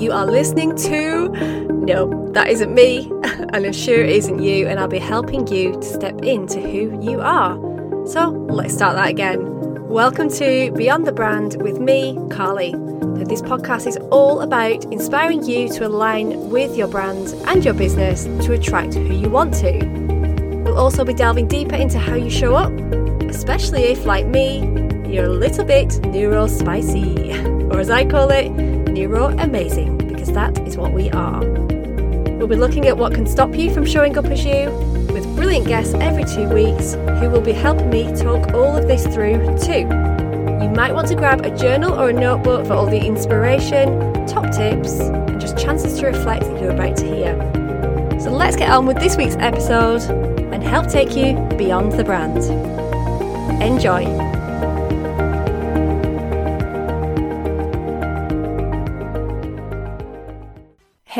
you are listening to. No, that isn't me, and I'm sure it isn't you, and I'll be helping you to step into who you are. So let's start that again. Welcome to Beyond the Brand with me, Carly. Now, this podcast is all about inspiring you to align with your brand and your business to attract who you want to. We'll also be delving deeper into how you show up, especially if, like me, you're a little bit neurospicy, or as I call it, neuro amazing, because that is what we are. We'll be looking at what can stop you from showing up as you, with brilliant guests every two weeks who will be helping me talk all of this through too. You might want to grab a journal or a notebook for all the inspiration, top tips, and just chances to reflect that you're about to hear. So let's get on with this week's episode and help take you beyond the brand. Enjoy.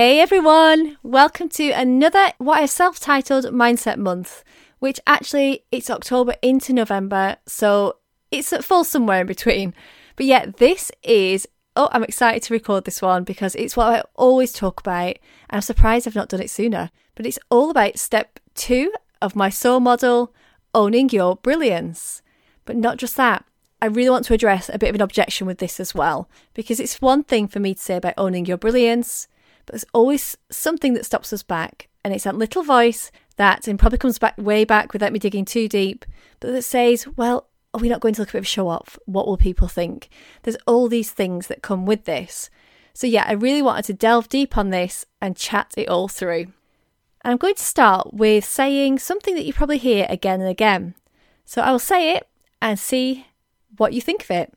Hey everyone, welcome to another what I've self-titled Mindset Month, which actually it's October into November, so it's at full somewhere in between. But yeah, this is oh, I'm excited to record this one because it's what I always talk about, I'm surprised I've not done it sooner. But it's all about step two of my SOAR model, owning your brilliance. But not just that. I really want to address a bit of an objection with this as well, because it's one thing for me to say about owning your brilliance, there's always something that stops us back, and it's that little voice that, and probably comes back way back without me digging too deep, but that says, well, are we not going to look a bit of show off? What will people think? There's all these things that come with this. So, yeah, I really wanted to delve deep on this and chat it all through. And I'm going to start with saying something that you probably hear again and again. So, I will say it and see what you think of it.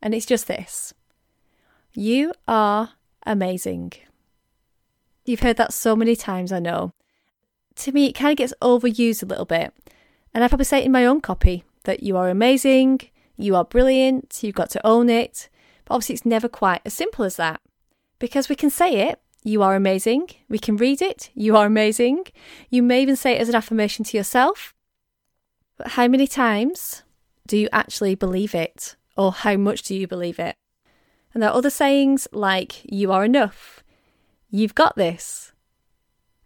And it's just this You are amazing. You've heard that so many times, I know. To me, it kind of gets overused a little bit. And I probably say it in my own copy that you are amazing, you are brilliant, you've got to own it. But obviously, it's never quite as simple as that. Because we can say it, you are amazing, we can read it, you are amazing. You may even say it as an affirmation to yourself. But how many times do you actually believe it? Or how much do you believe it? And there are other sayings like, you are enough, you've got this.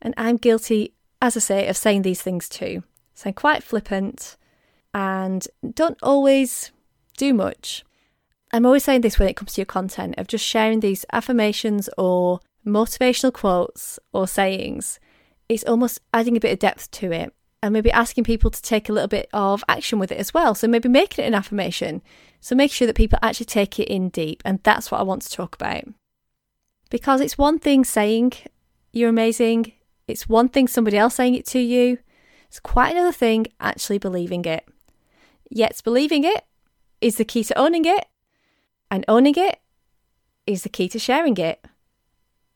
And I'm guilty, as I say, of saying these things too. So I'm quite flippant and don't always do much. I'm always saying this when it comes to your content of just sharing these affirmations or motivational quotes or sayings. It's almost adding a bit of depth to it and maybe asking people to take a little bit of action with it as well. So maybe making it an affirmation. So make sure that people actually take it in deep. And that's what I want to talk about. Because it's one thing saying you're amazing, it's one thing somebody else saying it to you, it's quite another thing actually believing it. Yet believing it is the key to owning it, and owning it is the key to sharing it.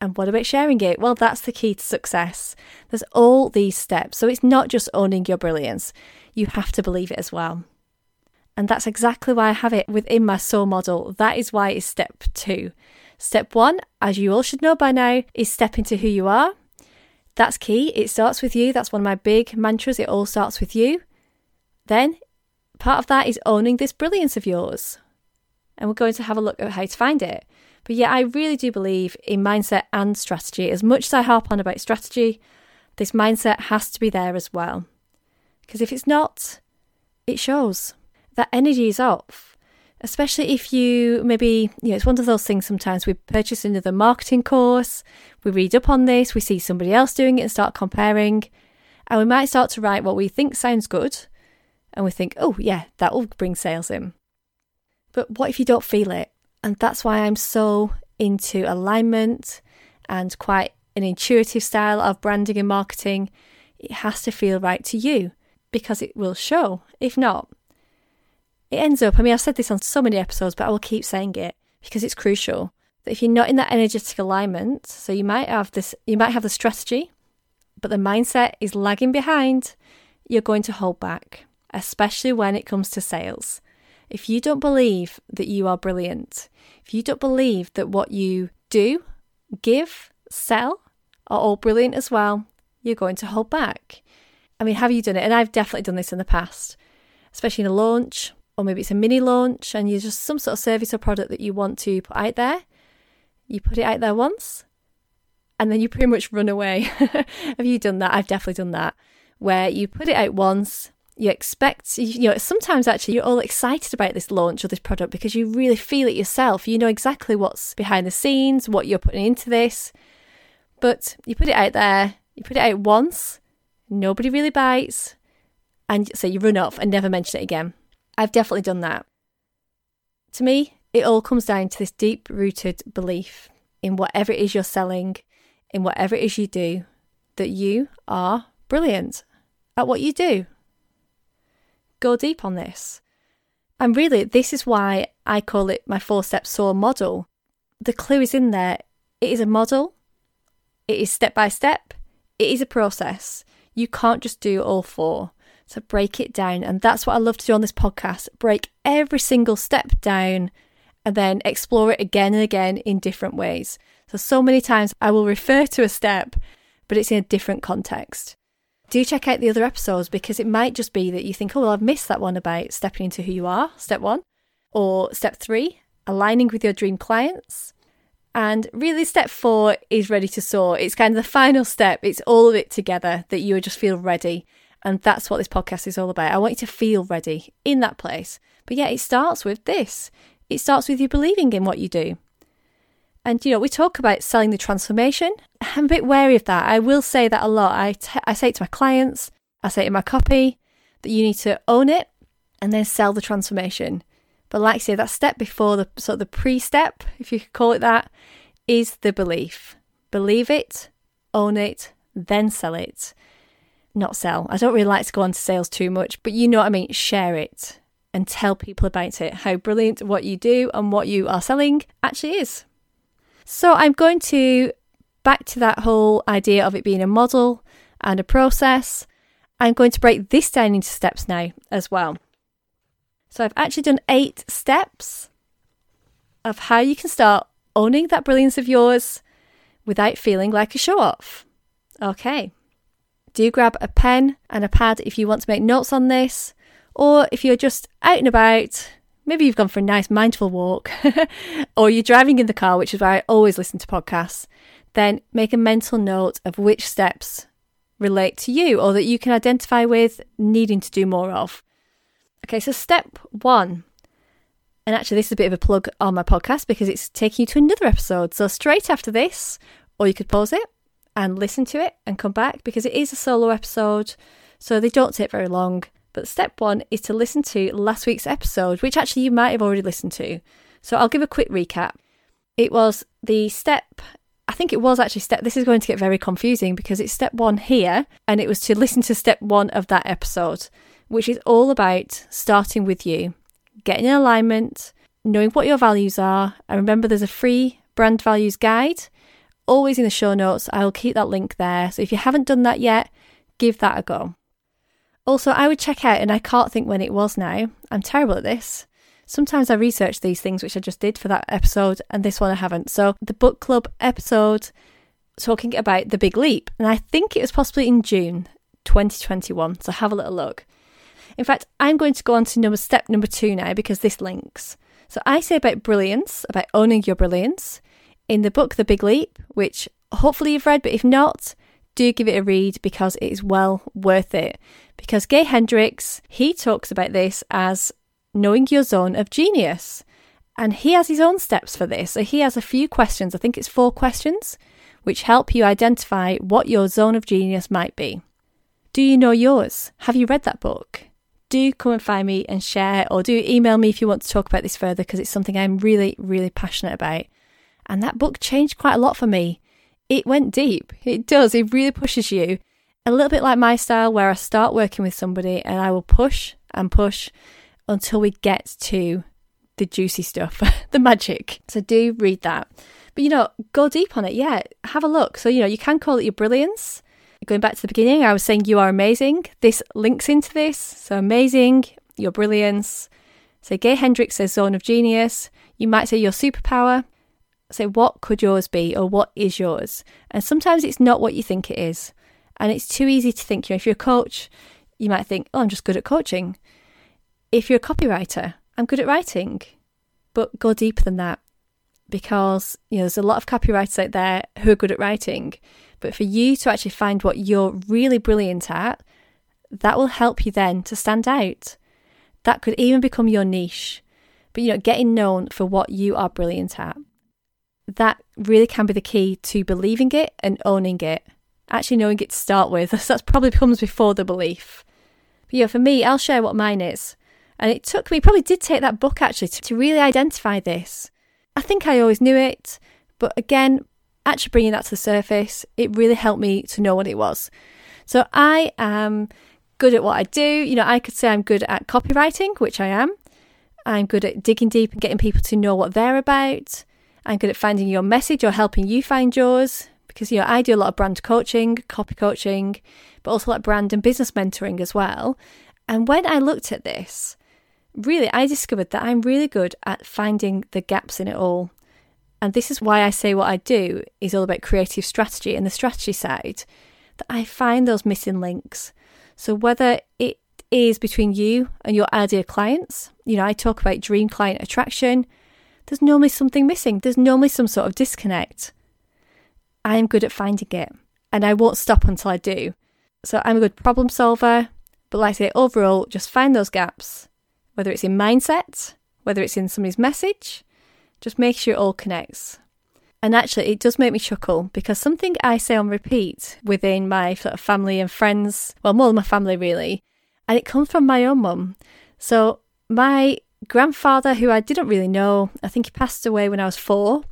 And what about sharing it? Well, that's the key to success. There's all these steps. So it's not just owning your brilliance, you have to believe it as well. And that's exactly why I have it within my SOAR model. That is why it's step two. Step one, as you all should know by now, is step into who you are. That's key. It starts with you. That's one of my big mantras. It all starts with you. Then Part of that is owning this brilliance of yours. And we're going to have a look at how to find it. But yeah, I really do believe in mindset and strategy. As much as I harp on about strategy, this mindset has to be there as well. Because if it's not, it shows that energy is off. Especially if you maybe, you know, it's one of those things sometimes we purchase another marketing course, we read up on this, we see somebody else doing it and start comparing, and we might start to write what we think sounds good, and we think, oh, yeah, that will bring sales in. But what if you don't feel it? And that's why I'm so into alignment and quite an intuitive style of branding and marketing. It has to feel right to you because it will show. If not, it ends up, I mean, I've said this on so many episodes, but I will keep saying it because it's crucial that if you're not in that energetic alignment, so you might have this, you might have the strategy, but the mindset is lagging behind, you're going to hold back especially when it comes to sales. If you don't believe that you are brilliant, if you don't believe that what you do, give, sell are all brilliant as well, you're going to hold back. I mean, have you done it? And I've definitely done this in the past, especially in a launch, or maybe it's a mini launch and you're just some sort of service or product that you want to put out there. You put it out there once and then you pretty much run away. Have you done that? I've definitely done that. Where you put it out once, you expect, you know, sometimes actually you're all excited about this launch or this product because you really feel it yourself. You know exactly what's behind the scenes, what you're putting into this. But you put it out there, you put it out once, nobody really bites, and so you run off and never mention it again. I've definitely done that. To me, it all comes down to this deep rooted belief in whatever it is you're selling, in whatever it is you do, that you are brilliant at what you do. Go deep on this. And really, this is why I call it my four step SOAR model. The clue is in there. It is a model, it is step by step, it is a process. You can't just do all four. So break it down. And that's what I love to do on this podcast break every single step down and then explore it again and again in different ways. So, so many times I will refer to a step, but it's in a different context. Do check out the other episodes because it might just be that you think, oh, well, I've missed that one about stepping into who you are, step one, or step three, aligning with your dream clients. And really, step four is ready to soar. It's kind of the final step. It's all of it together that you just feel ready. And that's what this podcast is all about. I want you to feel ready in that place. But yeah, it starts with this it starts with you believing in what you do. And, you know, we talk about selling the transformation. I'm a bit wary of that. I will say that a lot. I, t- I say it to my clients, I say it in my copy that you need to own it and then sell the transformation. But like I say, that step before the sort of the pre-step, if you could call it that, is the belief. Believe it, own it, then sell it not sell. I don't really like to go on to sales too much, but you know what I mean. Share it and tell people about it, how brilliant what you do and what you are selling actually is. So I'm going to back to that whole idea of it being a model and a process. I'm going to break this down into steps now as well. So I've actually done eight steps of how you can start owning that brilliance of yours without feeling like a show off. Okay, do grab a pen and a pad if you want to make notes on this, or if you're just out and about, maybe you've gone for a nice mindful walk, or you're driving in the car, which is why I always listen to podcasts, then make a mental note of which steps relate to you or that you can identify with needing to do more of. Okay, so step one, and actually, this is a bit of a plug on my podcast because it's taking you to another episode. So, straight after this, or you could pause it and listen to it and come back because it is a solo episode, so they don't take very long. But step one is to listen to last week's episode, which actually you might have already listened to. So I'll give a quick recap. It was the step, I think it was actually step, this is going to get very confusing because it's step one here, and it was to listen to step one of that episode, which is all about starting with you, getting in alignment, knowing what your values are. And remember, there's a free brand values guide always in the show notes. I will keep that link there. So if you haven't done that yet, give that a go. Also, I would check out, and I can't think when it was now. I'm terrible at this. Sometimes I research these things, which I just did for that episode, and this one I haven't. So, the book club episode talking about the big leap, and I think it was possibly in June 2021. So, have a little look. In fact, I'm going to go on to number step number two now because this links. So, I say about brilliance, about owning your brilliance in the book The Big Leap, which hopefully you've read, but if not, do give it a read because it is well worth it. Because Gay Hendricks, he talks about this as knowing your zone of genius. And he has his own steps for this. So he has a few questions, I think it's four questions, which help you identify what your zone of genius might be. Do you know yours? Have you read that book? Do come and find me and share, or do email me if you want to talk about this further because it's something I'm really, really passionate about. And that book changed quite a lot for me. It went deep. It does. It really pushes you. A little bit like my style, where I start working with somebody and I will push and push until we get to the juicy stuff, the magic. So do read that. But you know, go deep on it. Yeah, have a look. So, you know, you can call it your brilliance. Going back to the beginning, I was saying you are amazing. This links into this. So, amazing, your brilliance. So, Gay Hendricks says zone of genius. You might say your superpower say, what could yours be or what is yours? And sometimes it's not what you think it is. And it's too easy to think, you know, if you're a coach, you might think, oh, I'm just good at coaching. If you're a copywriter, I'm good at writing. But go deeper than that. because you know there's a lot of copywriters out there who are good at writing, but for you to actually find what you're really brilliant at, that will help you then to stand out. That could even become your niche. But you know, getting known for what you are brilliant at. That really can be the key to believing it and owning it. Actually knowing it to start with. That probably comes before the belief. But yeah, for me, I'll share what mine is. And it took me, probably did take that book actually to, to really identify this. I think I always knew it, but again, actually bringing that to the surface, it really helped me to know what it was. So I am good at what I do. You know, I could say I'm good at copywriting, which I am. I'm good at digging deep and getting people to know what they're about. I'm good at finding your message or helping you find yours because, you know, I do a lot of brand coaching, copy coaching, but also like brand and business mentoring as well. And when I looked at this, really, I discovered that I'm really good at finding the gaps in it all. And this is why I say what I do is all about creative strategy and the strategy side, that I find those missing links. So whether it is between you and your ideal clients, you know, I talk about dream client attraction, there's normally something missing. There's normally some sort of disconnect. I am good at finding it and I won't stop until I do. So I'm a good problem solver, but like I say, overall, just find those gaps whether it's in mindset, whether it's in somebody's message, just make sure it all connects. And actually, it does make me chuckle because something I say on repeat within my sort of family and friends, well, more than my family really, and it comes from my own mum. So, my grandfather, who I didn't really know, I think he passed away when I was four,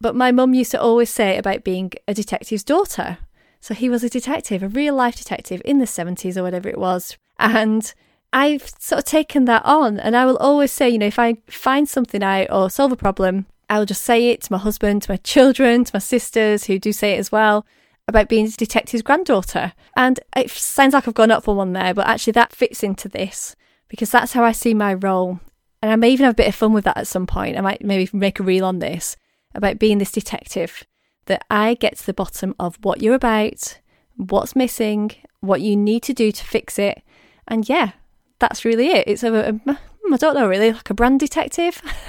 but my mum used to always say about being a detective's daughter. So, he was a detective, a real life detective in the 70s or whatever it was. And I've sort of taken that on, and I will always say, you know, if I find something out or solve a problem, I'll just say it to my husband, to my children, to my sisters who do say it as well about being a detective's granddaughter. And it sounds like I've gone up for one there, but actually that fits into this because that's how I see my role. And I may even have a bit of fun with that at some point. I might maybe make a reel on this about being this detective that I get to the bottom of what you're about, what's missing, what you need to do to fix it. And yeah, that's really it. It's a, a I don't know really, like a brand detective.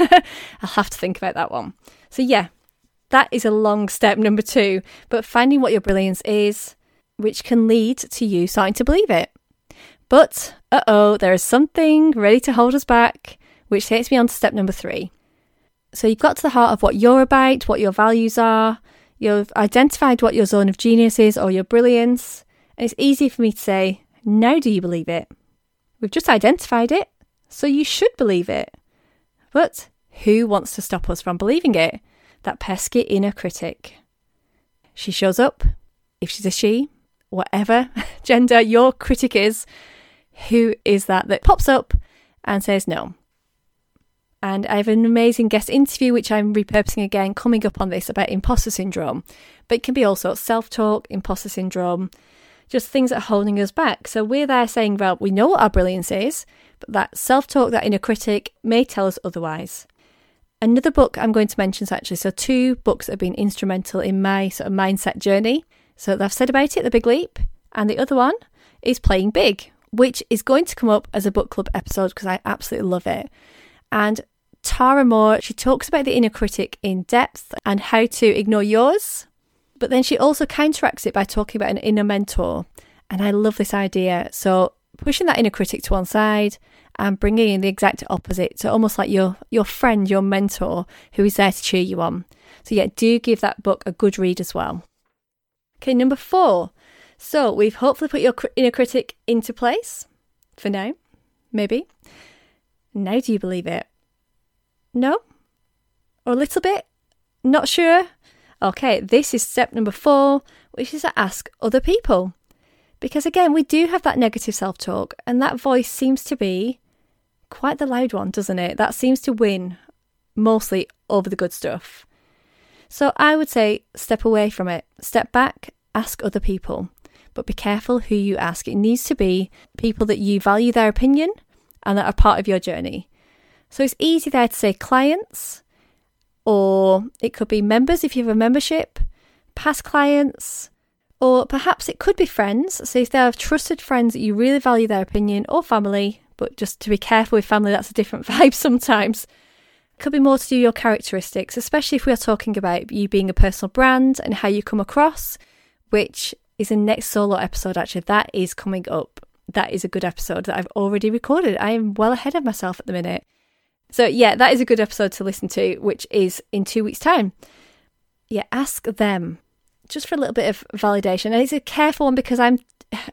I'll have to think about that one. So yeah, that is a long step number two, but finding what your brilliance is, which can lead to you starting to believe it. But uh oh, there is something ready to hold us back, which takes me on to step number three. So you've got to the heart of what you're about, what your values are, you've identified what your zone of genius is or your brilliance, and it's easy for me to say, now do you believe it? We've just identified it, so you should believe it. But who wants to stop us from believing it? That pesky inner critic. She shows up, if she's a she, whatever gender your critic is, who is that that pops up and says no? And I have an amazing guest interview, which I'm repurposing again, coming up on this about imposter syndrome. But it can be also self talk, imposter syndrome, just things that are holding us back. So we're there saying, well, we know what our brilliance is, but that self talk, that inner critic may tell us otherwise. Another book I'm going to mention is actually so two books have been instrumental in my sort of mindset journey. So I've said about it, The Big Leap, and the other one is Playing Big, which is going to come up as a book club episode because I absolutely love it. And Tara Mohr, she talks about the inner critic in depth and how to ignore yours but then she also counteracts it by talking about an inner mentor. And I love this idea. So pushing that inner critic to one side and bringing in the exact opposite. So almost like your your friend, your mentor, who is there to cheer you on. So yeah, do give that book a good read as well. Okay, number four. So we've hopefully put your inner critic into place for now, maybe. Now, do you believe it? No, or a little bit. Not sure. Okay, this is step number four, which is to ask other people. Because again, we do have that negative self talk, and that voice seems to be quite the loud one, doesn't it? That seems to win mostly over the good stuff. So I would say step away from it, step back, ask other people, but be careful who you ask. It needs to be people that you value their opinion and that are part of your journey. So it's easy there to say clients, or it could be members if you have a membership, past clients, or perhaps it could be friends. So if they have trusted friends that you really value their opinion, or family, but just to be careful with family, that's a different vibe sometimes. could be more to do your characteristics, especially if we are talking about you being a personal brand and how you come across, which is the next solo episode actually. That is coming up. That is a good episode that I've already recorded. I am well ahead of myself at the minute. So, yeah, that is a good episode to listen to, which is in two weeks' time. Yeah, ask them just for a little bit of validation. And it's a careful one because I'm,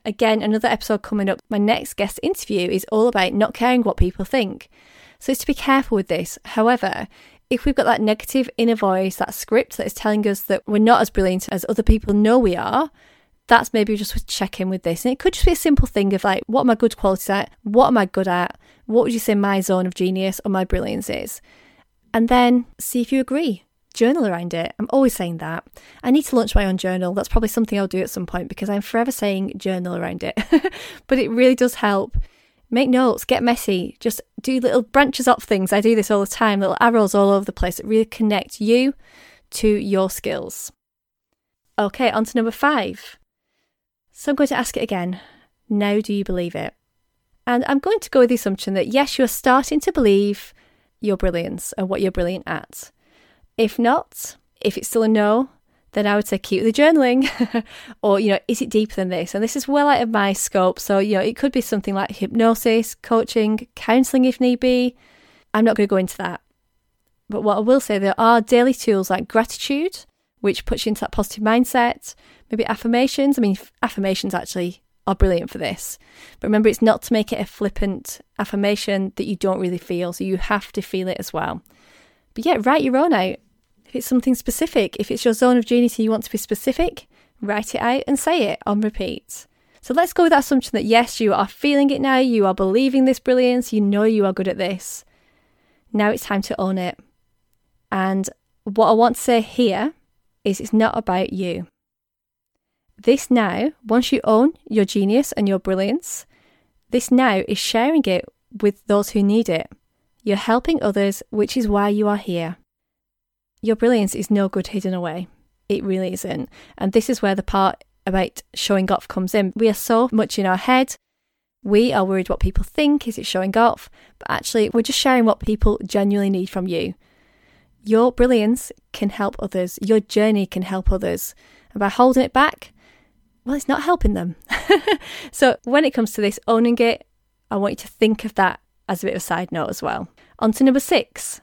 again, another episode coming up. My next guest interview is all about not caring what people think. So it's to be careful with this. However, if we've got that negative inner voice, that script that is telling us that we're not as brilliant as other people know we are, that's maybe just check in with this. And it could just be a simple thing of like, what are my good qualities at? What am I good at? What would you say my zone of genius or my brilliance is? And then see if you agree. Journal around it. I'm always saying that. I need to launch my own journal. That's probably something I'll do at some point because I'm forever saying journal around it. but it really does help Make notes, get messy, just do little branches off things. I do this all the time, little arrows all over the place that really connect you to your skills. Okay, on to number five. So I'm going to ask it again. Now, do you believe it? And I'm going to go with the assumption that yes, you're starting to believe your brilliance and what you're brilliant at. If not, if it's still a no, then I would say keep the journaling. or, you know, is it deeper than this? And this is well out of my scope. So, you know, it could be something like hypnosis, coaching, counseling if need be. I'm not going to go into that. But what I will say, there are daily tools like gratitude, which puts you into that positive mindset, maybe affirmations. I mean, affirmations actually are brilliant for this. But remember, it's not to make it a flippant affirmation that you don't really feel. So you have to feel it as well. But yeah, write your own out. If it's something specific, if it's your zone of genius and you want to be specific, write it out and say it on repeat. So let's go with that assumption that yes, you are feeling it now, you are believing this brilliance, you know you are good at this. Now it's time to own it. And what I want to say here is it's not about you. This now, once you own your genius and your brilliance, this now is sharing it with those who need it. You're helping others, which is why you are here. Your brilliance is no good hidden away. It really isn't. And this is where the part about showing off comes in. We are so much in our head. We are worried what people think. Is it showing off? But actually, we're just sharing what people genuinely need from you. Your brilliance can help others. Your journey can help others. And by holding it back, well, it's not helping them. so when it comes to this, owning it, I want you to think of that as a bit of a side note as well. On to number six.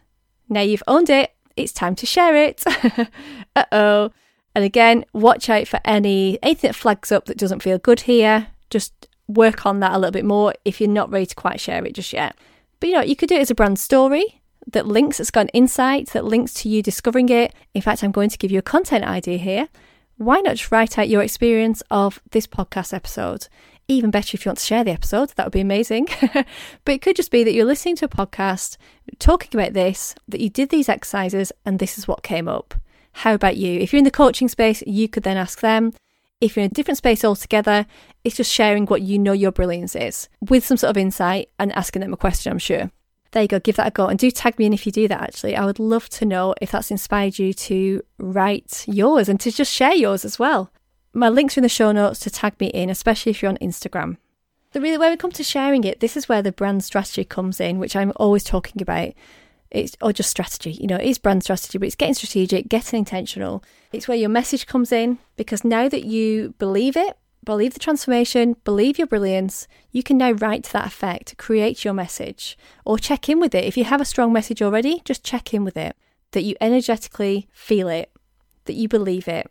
Now you've owned it, it's time to share it. uh oh. And again, watch out for any anything that flags up that doesn't feel good here. Just work on that a little bit more if you're not ready to quite share it just yet. But you know, you could do it as a brand story that links, it's got an insight that links to you discovering it. In fact, I'm going to give you a content idea here. Why not just write out your experience of this podcast episode? Even better if you want to share the episode, that would be amazing. but it could just be that you're listening to a podcast talking about this, that you did these exercises, and this is what came up. How about you? If you're in the coaching space, you could then ask them. If you're in a different space altogether, it's just sharing what you know your brilliance is with some sort of insight and asking them a question, I'm sure. There you go, give that a go. And do tag me in if you do that, actually. I would love to know if that's inspired you to write yours and to just share yours as well. My links are in the show notes to tag me in, especially if you're on Instagram. The really, when we come to sharing it, this is where the brand strategy comes in, which I'm always talking about. It's or just strategy, you know, it is brand strategy, but it's getting strategic, getting intentional. It's where your message comes in because now that you believe it, believe the transformation, believe your brilliance, you can now write to that effect, create your message, or check in with it. If you have a strong message already, just check in with it, that you energetically feel it, that you believe it.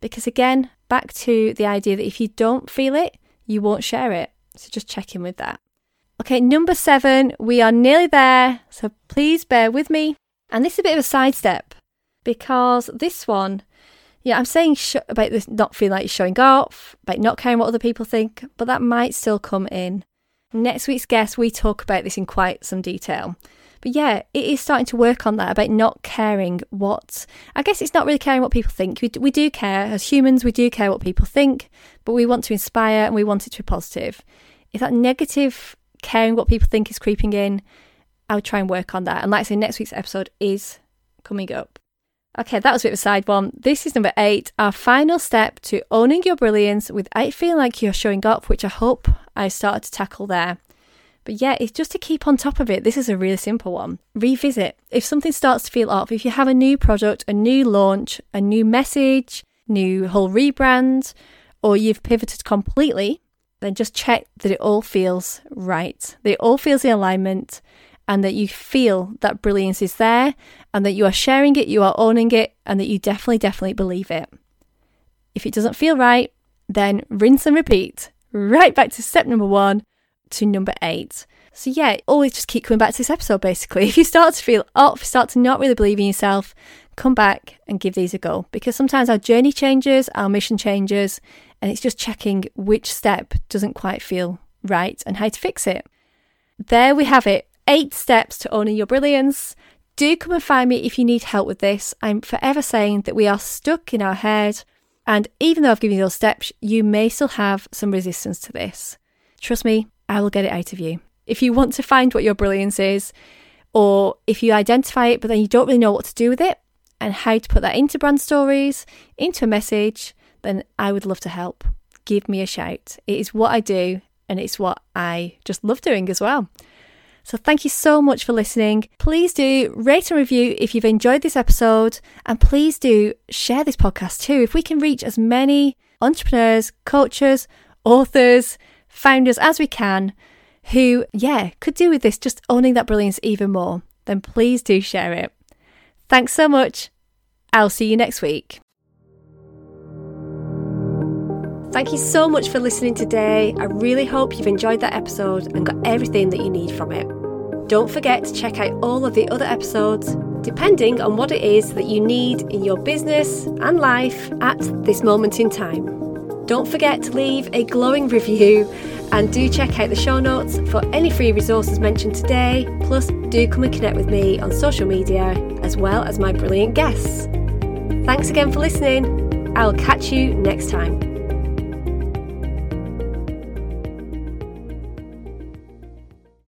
Because again, back to the idea that if you don't feel it, you won't share it. So just check in with that. Okay, number seven, we are nearly there. So please bear with me. And this is a bit of a sidestep because this one, yeah, I'm saying sh- about this not feeling like showing off, about not caring what other people think, but that might still come in. Next week's guest, we talk about this in quite some detail. But yeah, it is starting to work on that about not caring what. I guess it's not really caring what people think. We, we do care as humans, we do care what people think, but we want to inspire and we want it to be positive. If that negative caring what people think is creeping in, I would try and work on that. And like I say, next week's episode is coming up. Okay, that was a bit of a side one. This is number eight, our final step to owning your brilliance without feeling like you're showing up, which I hope I started to tackle there. But yeah, it's just to keep on top of it. This is a really simple one. Revisit. If something starts to feel off, if you have a new product, a new launch, a new message, new whole rebrand, or you've pivoted completely, then just check that it all feels right, that it all feels in alignment, and that you feel that brilliance is there, and that you are sharing it, you are owning it, and that you definitely, definitely believe it. If it doesn't feel right, then rinse and repeat. Right back to step number one to number eight. So, yeah, always just keep coming back to this episode basically. If you start to feel off, start to not really believe in yourself, come back and give these a go because sometimes our journey changes, our mission changes, and it's just checking which step doesn't quite feel right and how to fix it. There we have it eight steps to owning your brilliance. Do come and find me if you need help with this. I'm forever saying that we are stuck in our head, and even though I've given you those steps, you may still have some resistance to this. Trust me, I will get it out of you. If you want to find what your brilliance is, or if you identify it but then you don't really know what to do with it and how to put that into brand stories, into a message, then I would love to help. Give me a shout. It is what I do and it's what I just love doing as well. So thank you so much for listening. Please do rate and review if you've enjoyed this episode and please do share this podcast too. If we can reach as many entrepreneurs, coaches, authors, founders as we can who, yeah, could do with this just owning that brilliance even more, then please do share it. Thanks so much. I'll see you next week. Thank you so much for listening today. I really hope you've enjoyed that episode and got everything that you need from it. Don't forget to check out all of the other episodes, depending on what it is that you need in your business and life at this moment in time. Don't forget to leave a glowing review and do check out the show notes for any free resources mentioned today. Plus, do come and connect with me on social media as well as my brilliant guests. Thanks again for listening. I will catch you next time.